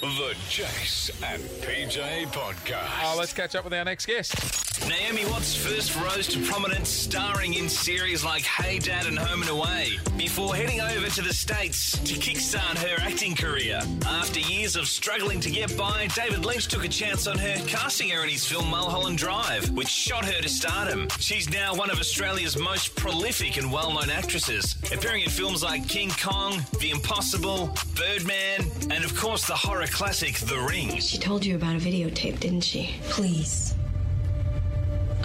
The Jase and PJ Podcast. Oh, let's catch up with our next guest. Naomi Watts first rose to prominence starring in series like Hey Dad and Home and Away before heading over to the States to kickstart her acting career. After years of struggling to get by, David Lynch took a chance on her, casting her in his film Mulholland Drive, which shot her to stardom. She's now one of Australia's most prolific and well known actresses, appearing in films like King Kong, The Impossible, Birdman, and of course the horror classic The Ring. She told you about a videotape, didn't she? Please.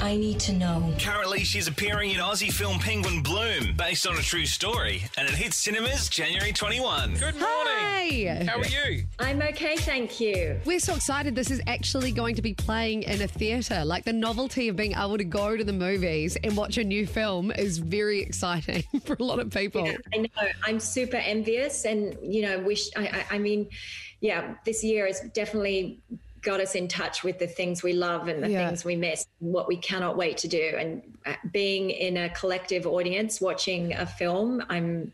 I need to know. Currently, she's appearing in Aussie film Penguin Bloom, based on a true story, and it hits cinemas January 21. Good morning. Hi. How are you? I'm okay, thank you. We're so excited this is actually going to be playing in a theatre. Like the novelty of being able to go to the movies and watch a new film is very exciting for a lot of people. I know I'm super envious, and you know, wish. I, I, I mean, yeah, this year is definitely got us in touch with the things we love and the Yeah. things we miss, what we cannot wait to do. And uh, being in a collective audience watching a film, I'm,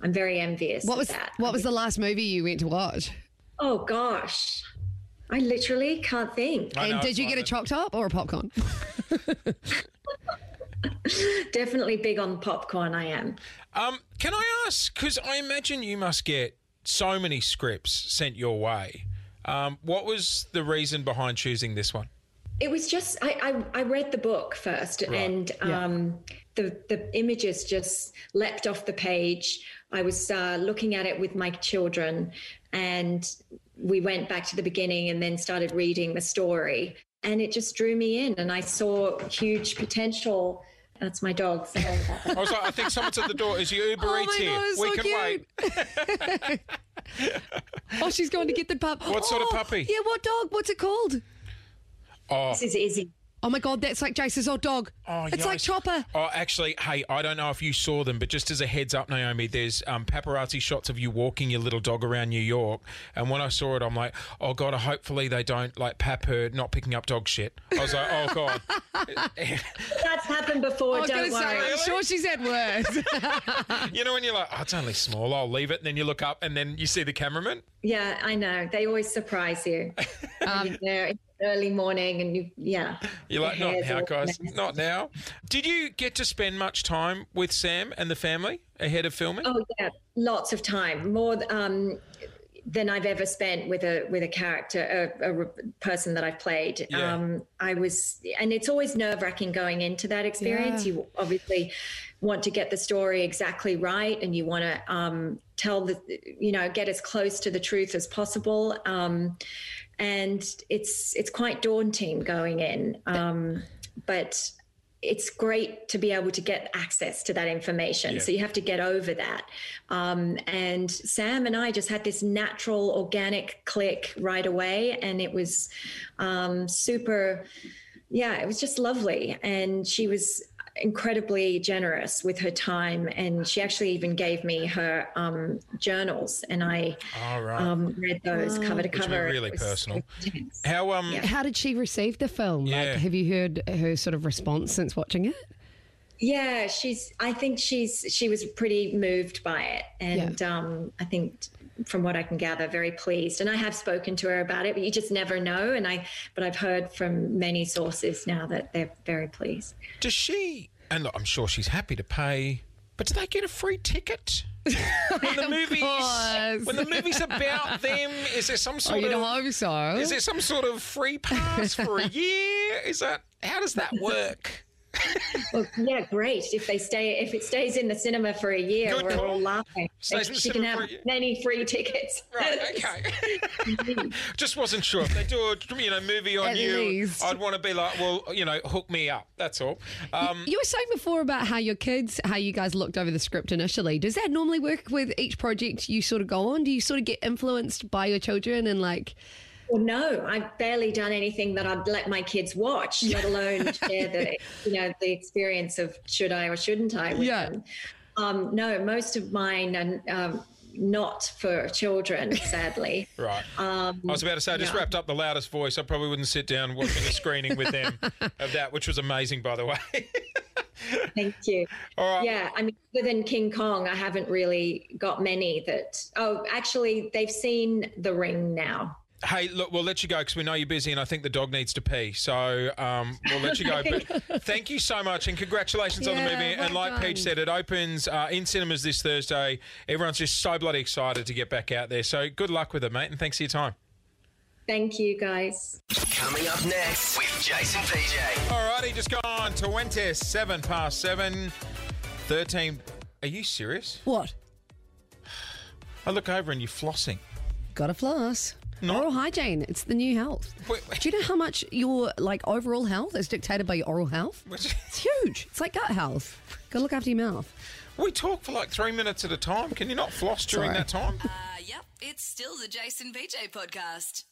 I'm very envious. What of was that? what was the last movie you went to watch? Oh gosh, I literally can't think. I know, and did you get a choc top or a popcorn? Definitely big on popcorn. I am. Um, can I ask? Because I imagine you must get so many scripts sent your way. Um, what was the reason behind choosing this one? It was just I I, I read the book first, and um, the the images just leapt off the page. I was uh, looking at it with my children, and we went back to the beginning, and then started reading the story, and it just drew me in, and I saw huge potential. That's my dog. Sorry about that. I was like, I think someone's at the door. Is your Uber Oh Eats here? God, we so can cute. wait. oh, she's going to get the pup. What sort of Oh, puppy? Yeah, what dog? What's it called? Oh, This is Izzy. Oh my god, that's like Jase's old dog. Oh, it's like. Chopper. Oh, actually, hey, I don't know if you saw them, but just as a heads up, Naomi, there's um, paparazzi shots of you walking your little dog around New York. And when I saw it, I'm like, oh, God, hopefully they don't like pap her not picking up dog shit. I was like, oh, God. That's happened before. I was don't going to say, worry. I'm sure she's had worse. you know, when you're like, oh, it's only small, I'll leave it. And then you look up and then you see the cameraman. Yeah, I know. They always surprise you. um, they're early morning, and you yeah. You're like, not now, guys. messed. Not now. Did you get to spend much time with Sam and the family ahead of filming? Oh yeah, lots of time, more um, than I've ever spent with a with a character, a, a person that I've played. Yeah. Um, I was, and it's always nerve wracking going into that experience. Yeah. You obviously want to get the story exactly right, and you want to um, tell the, you know, get as close to the truth as possible. Um, and it's it's quite daunting going in, um, but it's great to be able to get access to that information. So you have to get over that. Um, and Sam and I just had this natural, organic click right away, and it was um, super. Yeah, it was just lovely, and she was incredibly generous with her time and she actually even gave me her um, journals and i All right. um, read those cover to Which were cover really personal. intense. How um Yeah. How did she receive the film? Yeah. Like, have you heard her sort of response since watching it? Yeah, she's. I think she's. She was pretty moved by it, and um, I think, from what I can gather, very pleased. And I have spoken to her about it, but you just never know. And I, but I've heard from many sources now that they're very pleased. does she and look, I'm sure she's happy to pay, but do they get a free ticket? when the movie course. when the movie's about them, is there some Oh, sort you'd of hope so. is there some sort of free pass for a year? Is that how does that work? Well, yeah, great. If they stay, if it stays in the cinema for a year, Good we're call. all laughing. Stays in the she can have for a year. many free tickets. Right, okay. Just wasn't sure if they do a you know movie on At you. least. I'd want to be like, well, you know, hook me up. That's all. Um, You were saying before about how your kids, how you guys looked over the script initially. Does that normally work with each project you sort of go on? Do you sort of get influenced by your children and like, Well, no, I've barely done anything that I'd let my kids watch, let alone share the, you know, the experience of should I or shouldn't I with Yeah. them. Um, no, most of mine are um, not for children, sadly. Right. Um, I was about to say, I just yeah. wrapped up the loudest voice. I probably wouldn't sit down watching a screening with them of that, which was amazing, by the way. Thank you. Right. Yeah, I mean, other than King Kong, I haven't really got many that. Oh, actually, they've seen The Ring now. Hey, look, we'll let you go because we know you're busy, and I think the dog needs to pee. So um, we'll let you go. But thank you so much, and congratulations on the movie. well and like done. Peach said, it opens uh, in cinemas this Thursday. Everyone's just so bloody excited to get back out there. So good luck with it, mate, and thanks for your time. Thank you, guys. Coming up next with Jason PJ. All righty, just gone 27 past 7, 13. Are you serious? What? I look over and you're flossing. Got a floss. No. Oral hygiene. It's the new health. Wait, wait. Do you know how much your like overall health is dictated by your oral health? It's huge. It's like gut health. Got to look after your mouth. We talk for like three minutes at a time. Can you not floss during Sorry. that time? Uh, yep, it's still the Jason PJ podcast.